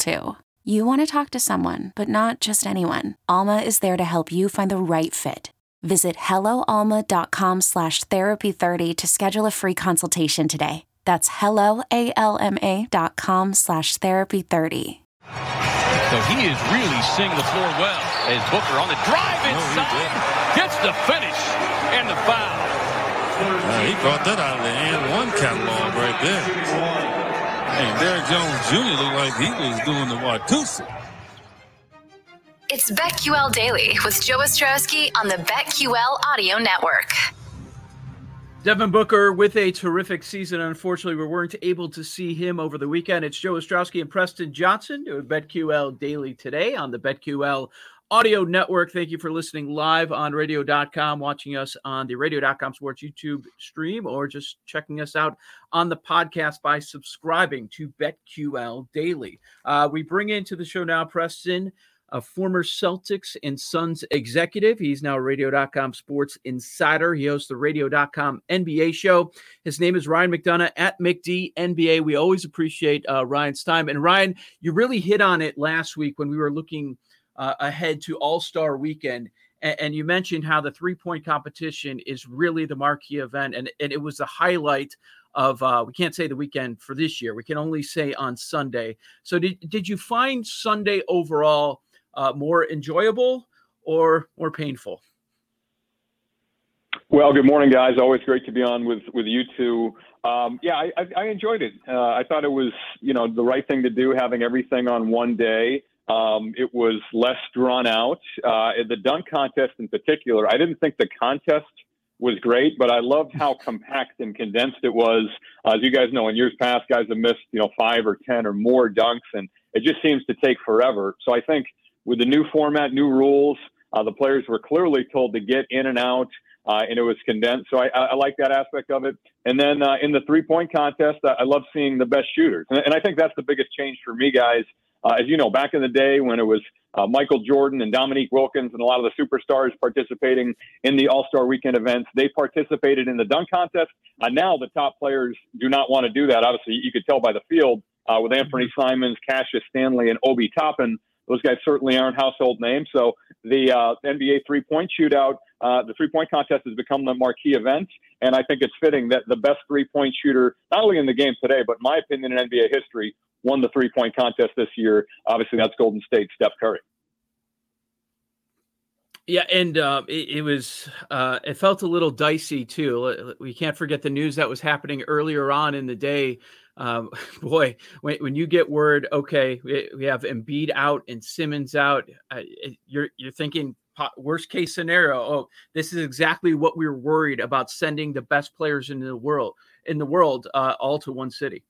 too. You want to talk to someone, but not just anyone. Alma is there to help you find the right fit. Visit helloalma.com slash therapy30 to schedule a free consultation today. That's helloalma.com slash therapy30. So he is really seeing the floor well as Booker on the drive inside gets the finish and the foul. Uh, he brought that out of the and one catalog right there. Hey, Derrick Jones Jr. looked like he was doing the Watusi. It's BetQL Daily with Joe Ostrowski on the BetQL Audio Network. Devin Booker with a terrific season. Unfortunately, we weren't able to see him over the weekend. It's Joe Ostrowski and Preston Johnson doing BetQL Daily today on the BetQL Audio Network. Thank you for listening live on radio.com, watching us on the radio.com sports YouTube stream, or just checking us out on the podcast by subscribing to BetQL Daily. Uh, we bring into the show now, Preston, a former Celtics and Suns executive. He's now radio.com sports insider. He hosts the radio.com NBA show. His name is Ryan McDonough at McD NBA. We always appreciate uh, Ryan's time. And Ryan, you really hit on it last week when we were looking uh, ahead to All Star weekend. And, and, you mentioned how the three point competition is really the marquee event. And, and it was the highlight of uh, we can't say the weekend for this year. We can only say on Sunday. So did did you find Sunday overall uh, more enjoyable or more painful? Well, good morning, guys. Always great to be on with with you two. Um, yeah, I, I, I, enjoyed it. Uh, I thought it was, you know, the right thing to do, having everything on one day. Um, it was less drawn out. Uh, the dunk contest, in particular, I didn't think the contest was great, but I loved how compact and condensed it was. Uh, as you guys know, in years past, guys have missed, you know, five or ten or more dunks, and it just seems to take forever. So I think with the new format, new rules, uh, the players were clearly told to get in and out, uh, and it was condensed. So I, I, like that aspect of it. And then uh, in the three point contest, I love seeing the best shooters. And, and, I think that's the biggest change for me, guys. Uh, as you know, back in the day when it was uh, Michael Jordan and Dominique Wilkins and a lot of the superstars participating in the All Star Weekend events, they participated in the dunk contest. Uh, now the top players do not want to do that. Obviously, you could tell by the field with Anfernee Simons, Cassius Stanley, and Obi Toppin those guys certainly aren't household names. So the uh, NBA three point shootout, uh, the three point contest has become the marquee event. And I think it's fitting that the best three point shooter, not only in the game today, but in my opinion, in NBA history, won the three point contest this year. Obviously, that's Golden State, Steph Curry. Yeah, and uh, it, it, was uh, it felt a little dicey too. We can't forget the news that was happening earlier on in the day um, boy, when, when you get word, okay, we, we have Embiid out and Simmons out, uh, you're you're thinking worst case scenario. Oh, this is exactly what we were worried about sending the best players in the world in the world uh, all to one city.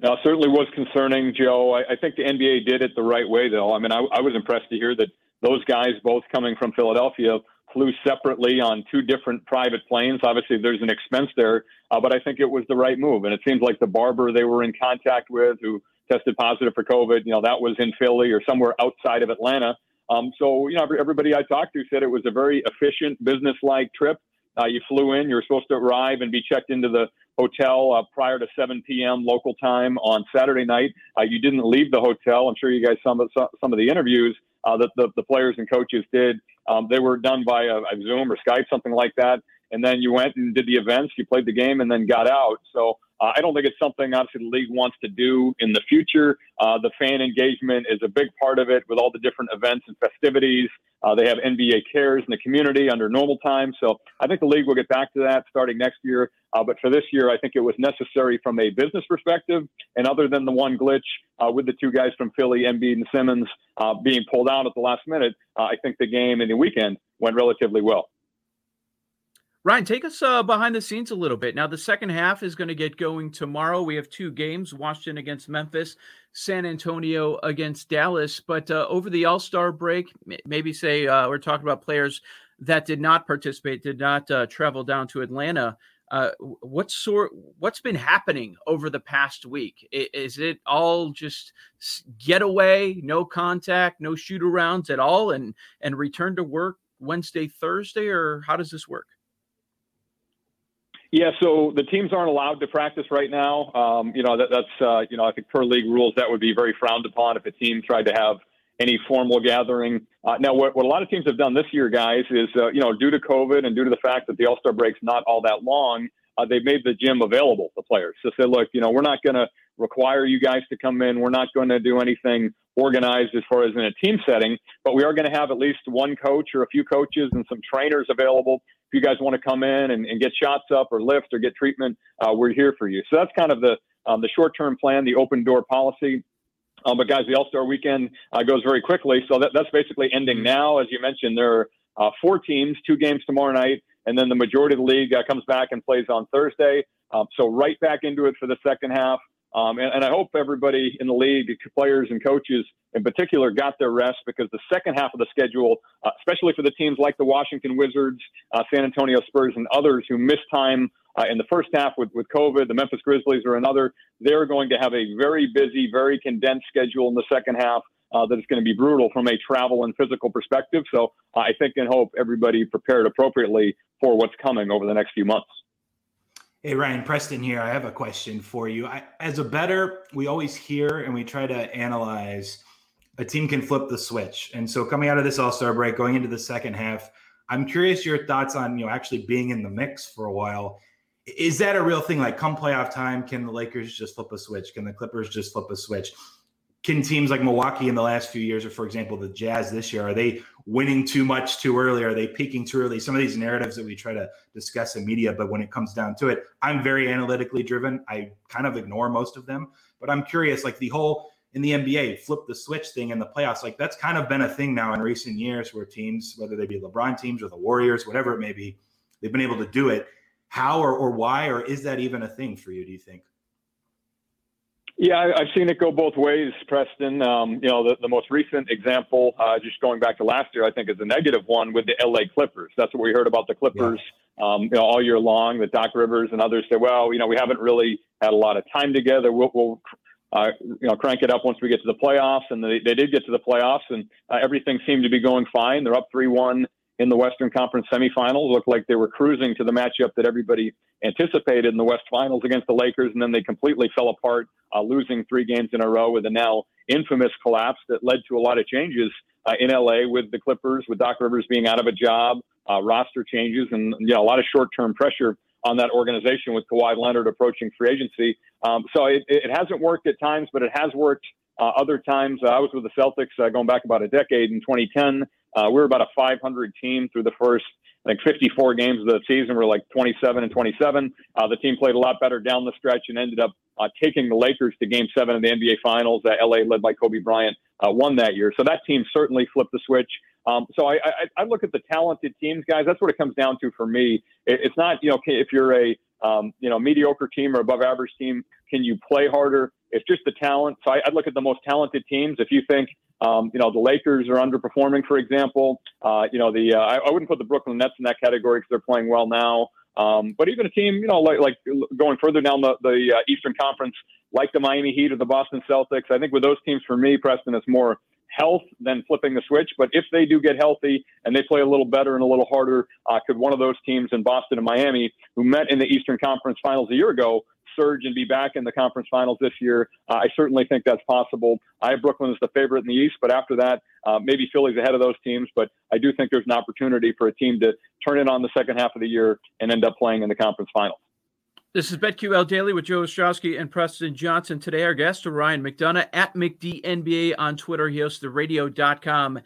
Now, certainly was concerning, Joe. I, I, think the NBA did it the right way, though. I mean, I, I was impressed to hear that those guys, both coming from Philadelphia, flew separately on two different private planes. Obviously, there's an expense there, uh, but I think it was the right move. And it seems like the barber they were in contact with, who tested positive for COVID, you know, that was in Philly or somewhere outside of Atlanta. Um, so, you know, everybody I talked to said it was a very efficient, business-like trip. Uh, you flew in, you were supposed to arrive and be checked into the hotel uh, prior to 7 p.m. local time on Saturday night. Uh, you didn't leave the hotel. I'm sure you guys some of some of the interviews uh, that the, the players and coaches did. Um, they were done by a, a Zoom or Skype, something like that. And then you went and did the events, you played the game, and then got out. So Uh, I don't think it's something obviously the league wants to do in the future. Uh, the fan engagement is a big part of it with all the different events and festivities. Uh, they have NBA Cares in the community under normal times. So I think the league will get back to that starting next year. Uh, but for this year, I think it was necessary from a business perspective. And other than the one glitch uh, with the two guys from Philly, Embiid and Simmons, uh, being pulled out at the last minute, I think the game and the weekend went relatively well. Ryan, take us uh, behind the scenes a little bit. Now, the second half is going to get going tomorrow. We have two games Washington against Memphis, San Antonio against Dallas. But uh, over the All Star break, maybe say uh, we're talking about players that did not participate, did not uh, travel down to Atlanta. Uh, what sort? What's been happening over the past week? Is it all just getaway, no contact, no shoot arounds at all, and and return to work Wednesday, Thursday, or how does this work? Yeah, so the teams aren't allowed to practice right now. Um, you know, that, that's, uh, you know, I think per league rules, that would be very frowned upon if a team tried to have any formal gathering. Uh, now, what, what a lot of teams have done this year, guys, is, uh, you know, due to COVID and due to the fact that the All Star break's not all that long, uh, they've made the gym available to players. So say, look, you know, we're not going to require you guys to come in. We're not going to do anything organized as far as in a team setting, but we are going to have at least one coach or a few coaches and some trainers available if you guys want to come in and, and get shots up or lift or get treatment, uh, we're here for you. So that's kind of the um, the short term plan, the open door policy. Um, but guys, the All Star weekend uh, goes very quickly, so that, that's basically ending now. As you mentioned, there are uh, four teams, two games tomorrow night, and then the majority of the league uh, comes back and plays on Thursday. Um, so right back into it for the second half. Um, and, and, I hope everybody in the league, players and coaches in particular, got their rest because the second half of the schedule, uh, especially for the teams like the Washington Wizards, uh, San Antonio Spurs, and others who missed time uh, in the first half with, with COVID, the Memphis Grizzlies are another. They're going to have a very busy, very condensed schedule in the second half. Uh, that is going to be brutal from a travel and physical perspective. So uh, I think and hope everybody prepared appropriately for what's coming over the next few months. Hey, Ryan Preston here. I have a question for you. I, as a bettor, we always hear and we try to analyze a team can flip the switch. And so coming out of this All-Star break, going into the second half, I'm curious your thoughts on, you know, actually being in the mix for a while. Is that a real thing? Like come playoff time, can the Lakers just flip a switch? Can the Clippers just flip a switch? Can teams like Milwaukee in the last few years, or for example, the Jazz this year, are they winning too much too early? Are they peaking too early? Some of these narratives that we try to discuss in media, but when it comes down to it, I'm very analytically driven. I kind of ignore most of them, but I'm curious, like the whole in the NBA flip the switch thing in the playoffs, like that's kind of been a thing now in recent years where teams, whether they be LeBron teams or the Warriors, whatever it may be, they've been able to do it. How or, or why, or is that even a thing for you, do you think? Yeah, I've seen it go both ways, Preston. Um, you know, the, the most recent example, uh, just going back to last year, I think is a negative one with the LA Clippers. That's what we heard about the Clippers, yeah. um, you know, all year long. That Doc Rivers and others say, well, you know, we haven't really had a lot of time together. We'll, we'll uh, you know, crank it up once we get to the playoffs. And they, they did get to the playoffs, and uh, everything seemed to be going fine. They're up three-one in the Western Conference semifinals. Looked like they were cruising to the matchup that everybody anticipated in the West Finals against the Lakers, and then they completely fell apart, uh, losing three games in a row with a now infamous collapse that led to a lot of changes uh, in LA with the Clippers, with Doc Rivers being out of a job, uh, roster changes, and you know a lot of short-term pressure on that organization with Kawhi Leonard approaching free agency. Um, so it, it hasn't worked at times, but it has worked uh, other times. Uh, I was with the Celtics uh, going back about a decade in 2010. Uh, we were about a 500 team through the first, I think, 54 games of the season. We are like 27 and 27. Uh, the team played a lot better down the stretch and ended up uh, taking the Lakers to Game Seven of the NBA Finals. That LA, led by Kobe Bryant, won that year. So that team certainly flipped the switch. Um, so I, I, I, look at the talented teams, guys. That's what it comes down to for me. It, it's not, you know, if you're a um, you know mediocre team or above average team, can you play harder? It's just the talent. So I, would look at the most talented teams. If you think, um, you know, the Lakers are underperforming, for example, uh, you know, the uh, I, I, wouldn't put the Brooklyn Nets in that category because they're playing well now. Um, but even a team, you know, like, like going further down the, the uh, Eastern Conference, like the Miami Heat or the Boston Celtics, I think with those teams, for me, Preston, it's more health than flipping the switch. But if they do get healthy and they play a little better and a little harder, uh, could one of those teams in Boston and Miami, who met in the Eastern Conference Finals a year ago, surge and be back in the conference finals this year. Uh, I certainly think that's possible. I have Brooklyn as the favorite in the East, but after that, uh, maybe Philly's ahead of those teams. But I do think there's an opportunity for a team to turn it on the second half of the year and end up playing in the conference finals. This is BetQL Daily with Joe Ostrowski and Preston Johnson. Today, our guest, is Ryan McDonough at McDNBA on Twitter. He hosts the radio.com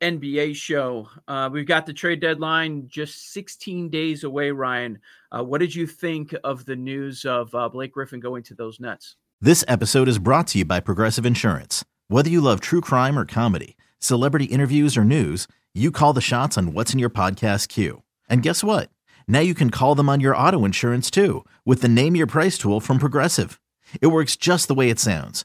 NBA show. Uh, we've got the trade deadline just 16 days away, Ryan. Uh, what did you think of the news of uh, Blake Griffin going to those Nets? This episode is brought to you by Progressive Insurance. Whether you love true crime or comedy, celebrity interviews or news, you call the shots on what's in your podcast queue. And guess what? Now you can call them on your auto insurance too with the Name Your Price tool from Progressive. It works just the way it sounds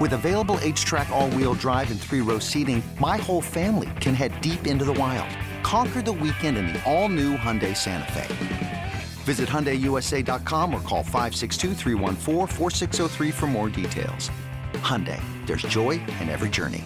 With available H-Track all-wheel drive and three-row seating, my whole family can head deep into the wild. Conquer the weekend in the all-new Hyundai Santa Fe. Visit HyundaiUSA.com or call 562 for more details. Hyundai, there's joy in every journey.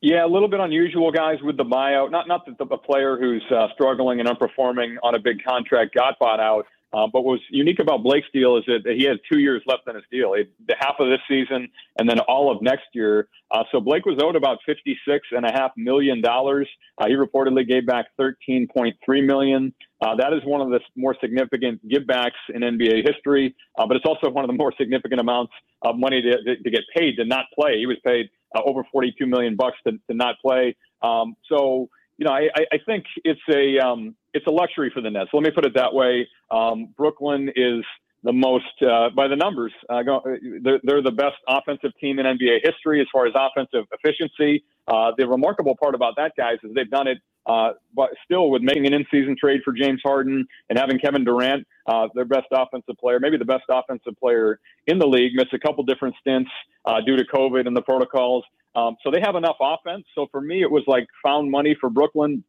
Yeah, a little bit unusual, guys, with the buyout. Not not that the, a player who's uh, struggling and unperforming on a big contract got bought out, uh, but what was unique about Blake's deal is that he had two years left on his deal, he had half of this season and then all of next year. Uh, so Blake was owed about fifty-six and a half million dollars. Uh, he reportedly gave back thirteen point three million. Uh, that is one of the more significant givebacks in NBA history, uh, but it's also one of the more significant amounts of money to, to, get paid to not play. He was paid uh, over forty-two million bucks to, to not play. Um, so you know, I, I think it's a um, it's a luxury for the Nets. Let me put it that way. Um, Brooklyn is the most uh, by the numbers. Uh, go, they're, they're, the best offensive team in NBA history as far as offensive efficiency. Uh, the remarkable part about that, guys, is they've done it, uh, but still with making an in-season trade for James Harden and having Kevin Durant, uh, their best offensive player, maybe the best offensive player in the league, miss a couple different stints uh, due to COVID and the protocols. Um, so they have enough offense. So for me, it was like found money for Brooklyn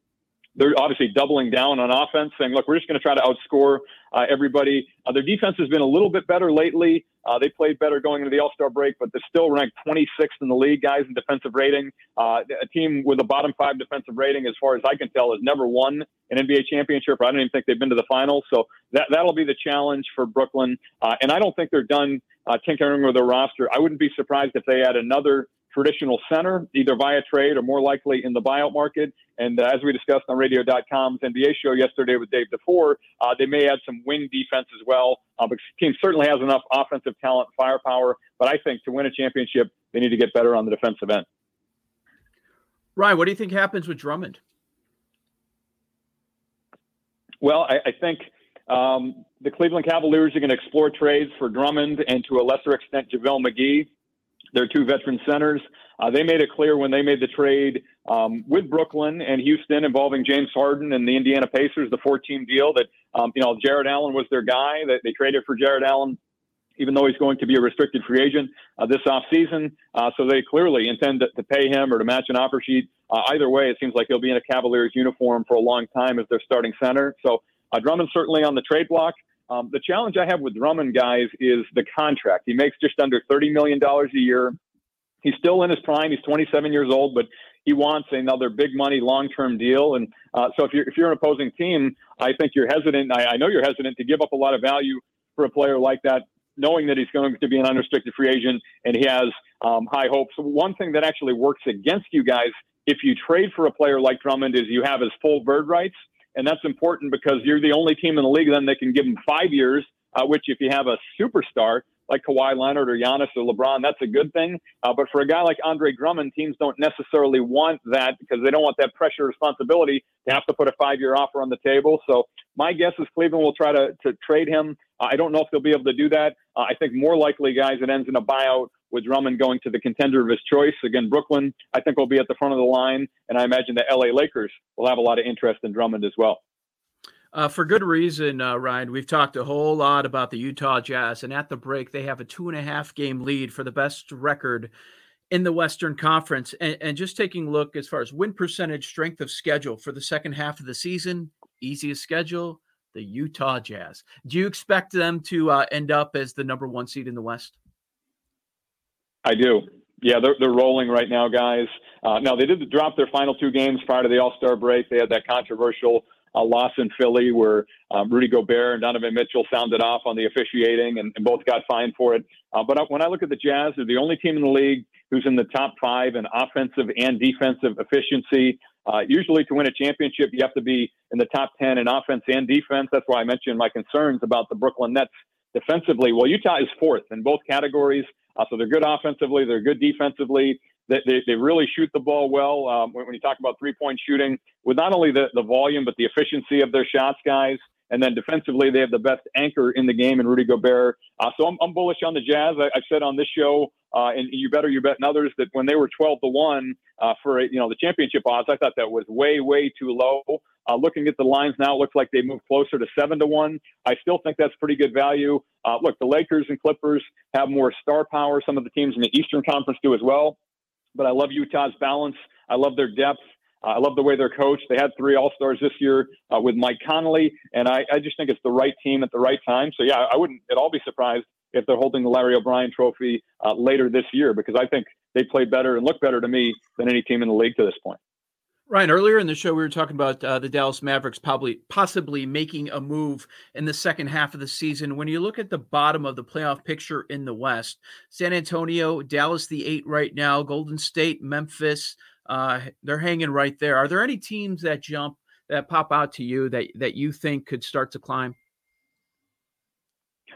they're obviously doubling down on offense, saying, look, we're just going to try to outscore uh, everybody. Uh, their defense has been a little bit better lately. Uh, they played better going into the All Star break, but they're still ranked 26th in the league, guys, in defensive rating. Uh, a team with a bottom five defensive rating, as far as I can tell, has never won an NBA championship. I don't even think they've been to the finals. So that, that'll be the challenge for Brooklyn. Uh, and I don't think they're done uh, tinkering with their roster. I wouldn't be surprised if they add another traditional center, either via trade or more likely in the buyout market. And uh, as we discussed on Radio.com's NBA show yesterday with Dave DuFour, uh, they may add some wing defense as well. Uh, but the team certainly has enough offensive talent, and firepower. But I think to win a championship, they need to get better on the defensive end. Ryan, what do you think happens with Drummond? Well, I, I think um, the Cleveland Cavaliers are going to explore trades for Drummond and to a lesser extent JaVale McGee. They're two veteran centers. Uh, they made it clear when they made the trade um, with Brooklyn and Houston involving James Harden and the Indiana Pacers, the four-team deal, that um, you know Jarrett Allen was their guy. That they traded for Jarrett Allen, even though he's going to be a restricted free agent uh, this offseason. Uh, so they clearly intend to, to, pay him or to match an offer sheet. Uh, either way, it seems like he'll be in a Cavaliers uniform for a long time as their starting center. So uh, Drummond's certainly on the trade block. Um, the challenge I have with Drummond, guys, is the contract. He makes just under $30 million a year. He's still in his prime. He's 27 years old, but he wants another big money, long term deal. And uh, so if you're, if you're an opposing team, I think you're hesitant. I, I know you're hesitant to give up a lot of value for a player like that, knowing that he's going to be an unrestricted free agent and he has um, high hopes. One thing that actually works against you guys if you trade for a player like Drummond is you have his full bird rights. And that's important because you're the only team in the league then that can give him five years, uh, which if you have a superstar like Kawhi Leonard or Giannis or LeBron, that's a good thing. Uh, but for a guy like Andre Drummond, teams don't necessarily want that because they don't want that pressure responsibility to have to put a five year offer on the table. So my guess is Cleveland will try to, to trade him. Uh, I don't know if they'll be able to do that. Uh, I think more likely, guys, it ends in a buyout with Drummond going to the contender of his choice. Again, Brooklyn, I think, will be at the front of the line. And I imagine the LA Lakers will have a lot of interest in Drummond as well. Uh, for good reason, uh, Ryan. We've talked a whole lot about the Utah Jazz, and at the break, they have a two and a half game lead for the best record in the Western Conference. And, and just taking a look as far as win percentage, strength of schedule for the second half of the season, easiest schedule, the Utah Jazz. Do you expect them to uh, end up as the number one seed in the West? I do. Yeah, they're, they're rolling right now, guys. Uh, now, they did drop their final two games prior to the All Star break. They had that controversial uh, loss in Philly where um, Rudy Gobert and Donovan Mitchell sounded off on the officiating and, and both got fined for it. Uh, but when I look at the Jazz, they're the only team in the league who's in the top five in offensive and defensive efficiency. Uh, usually, to win a championship, you have to be in the top 10 in offense and defense. That's why I mentioned my concerns about the Brooklyn Nets defensively. Well, Utah is fourth in both categories. Uh, so they're good offensively, they're good defensively. They, they, they really shoot the ball well. Um, when, when, you talk about three point shooting, with not only the, the volume, but the efficiency of their shots, guys. And then defensively, they have the best anchor in the game in Rudy Gobert. Uh, so I'm, I'm, bullish on the Jazz. I, have said on this show, uh, and you better you bet and others that when they were 12 to one uh, for you know the championship odds, I thought that was way way too low. Uh, looking at the lines now, it looks like they moved closer to seven to one. I still think that's pretty good value. Uh, look, the Lakers and Clippers have more star power. Some of the teams in the Eastern Conference do as well. But I love Utah's balance. I love their depth. Uh, I love the way they're coached. They had three All Stars this year uh, with Mike Conley, and I, I, just think it's the right team at the right time. So yeah, I wouldn't at all be surprised if they're holding the Larry O'Brien Trophy uh, later this year because I think they play better and look better to me than any team in the league to this point. Ryan, earlier in the show, we were talking about uh, the Dallas Mavericks probably possibly making a move in the second half of the season. When you look at the bottom of the playoff picture in the West, San Antonio, Dallas, the eight right now, Golden State, Memphis, uh, they're hanging right there. Are there any teams that jump that pop out to you that that you think could start to climb?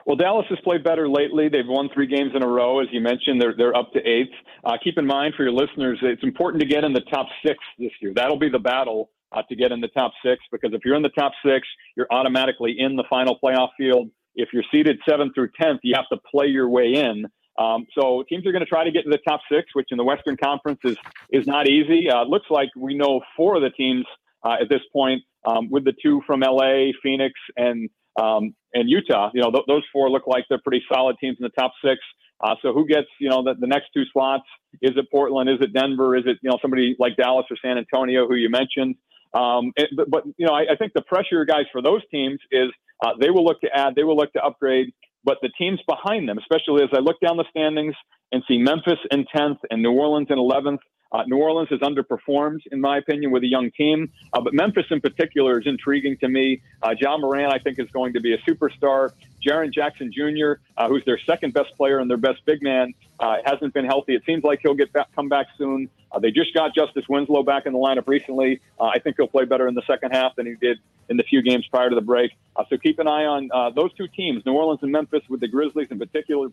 Well, Dallas has played better lately. They've won three games in a row, as you mentioned. They're they're up to eighth. Uh, keep in mind for your listeners, it's important to get in the top six this year. That'll be the battle uh, to get in the top six because if you're in the top six, you're automatically in the final playoff field. If you're seeded seventh through tenth, you have to play your way in. Um, so teams are going to try to get to the top six, which in the Western Conference is is not easy. Uh, looks like we know four of the teams uh, at this point, um, with the two from LA, Phoenix, and um, and Utah. You know, th- those four look like they're pretty solid teams in the top six. Uh, so who gets, you know, the, the next two slots? Is it Portland? Is it Denver? Is it, you know, somebody like Dallas or San Antonio who you mentioned? Um, it, but, but, you know, I, I, think the pressure, guys, for those teams is uh, they will look to add, they will look to upgrade. But the teams behind them, especially as I look down the standings and see Memphis in 10th and New Orleans in 11th, uh, New Orleans has underperformed, in my opinion, with a young team. Uh, but Memphis, in particular, is intriguing to me. Uh, Ja Morant, I think, is going to be a superstar. Jaren Jackson Jr., uh, who's their second best player and their best big man, uh, hasn't been healthy. It seems like he'll get back, come back soon. Uh, they just got Justice Winslow back in the lineup recently. I think he'll play better in the second half than he did in the few games prior to the break. So keep an eye on those two teams, New Orleans and Memphis, with the Grizzlies in particular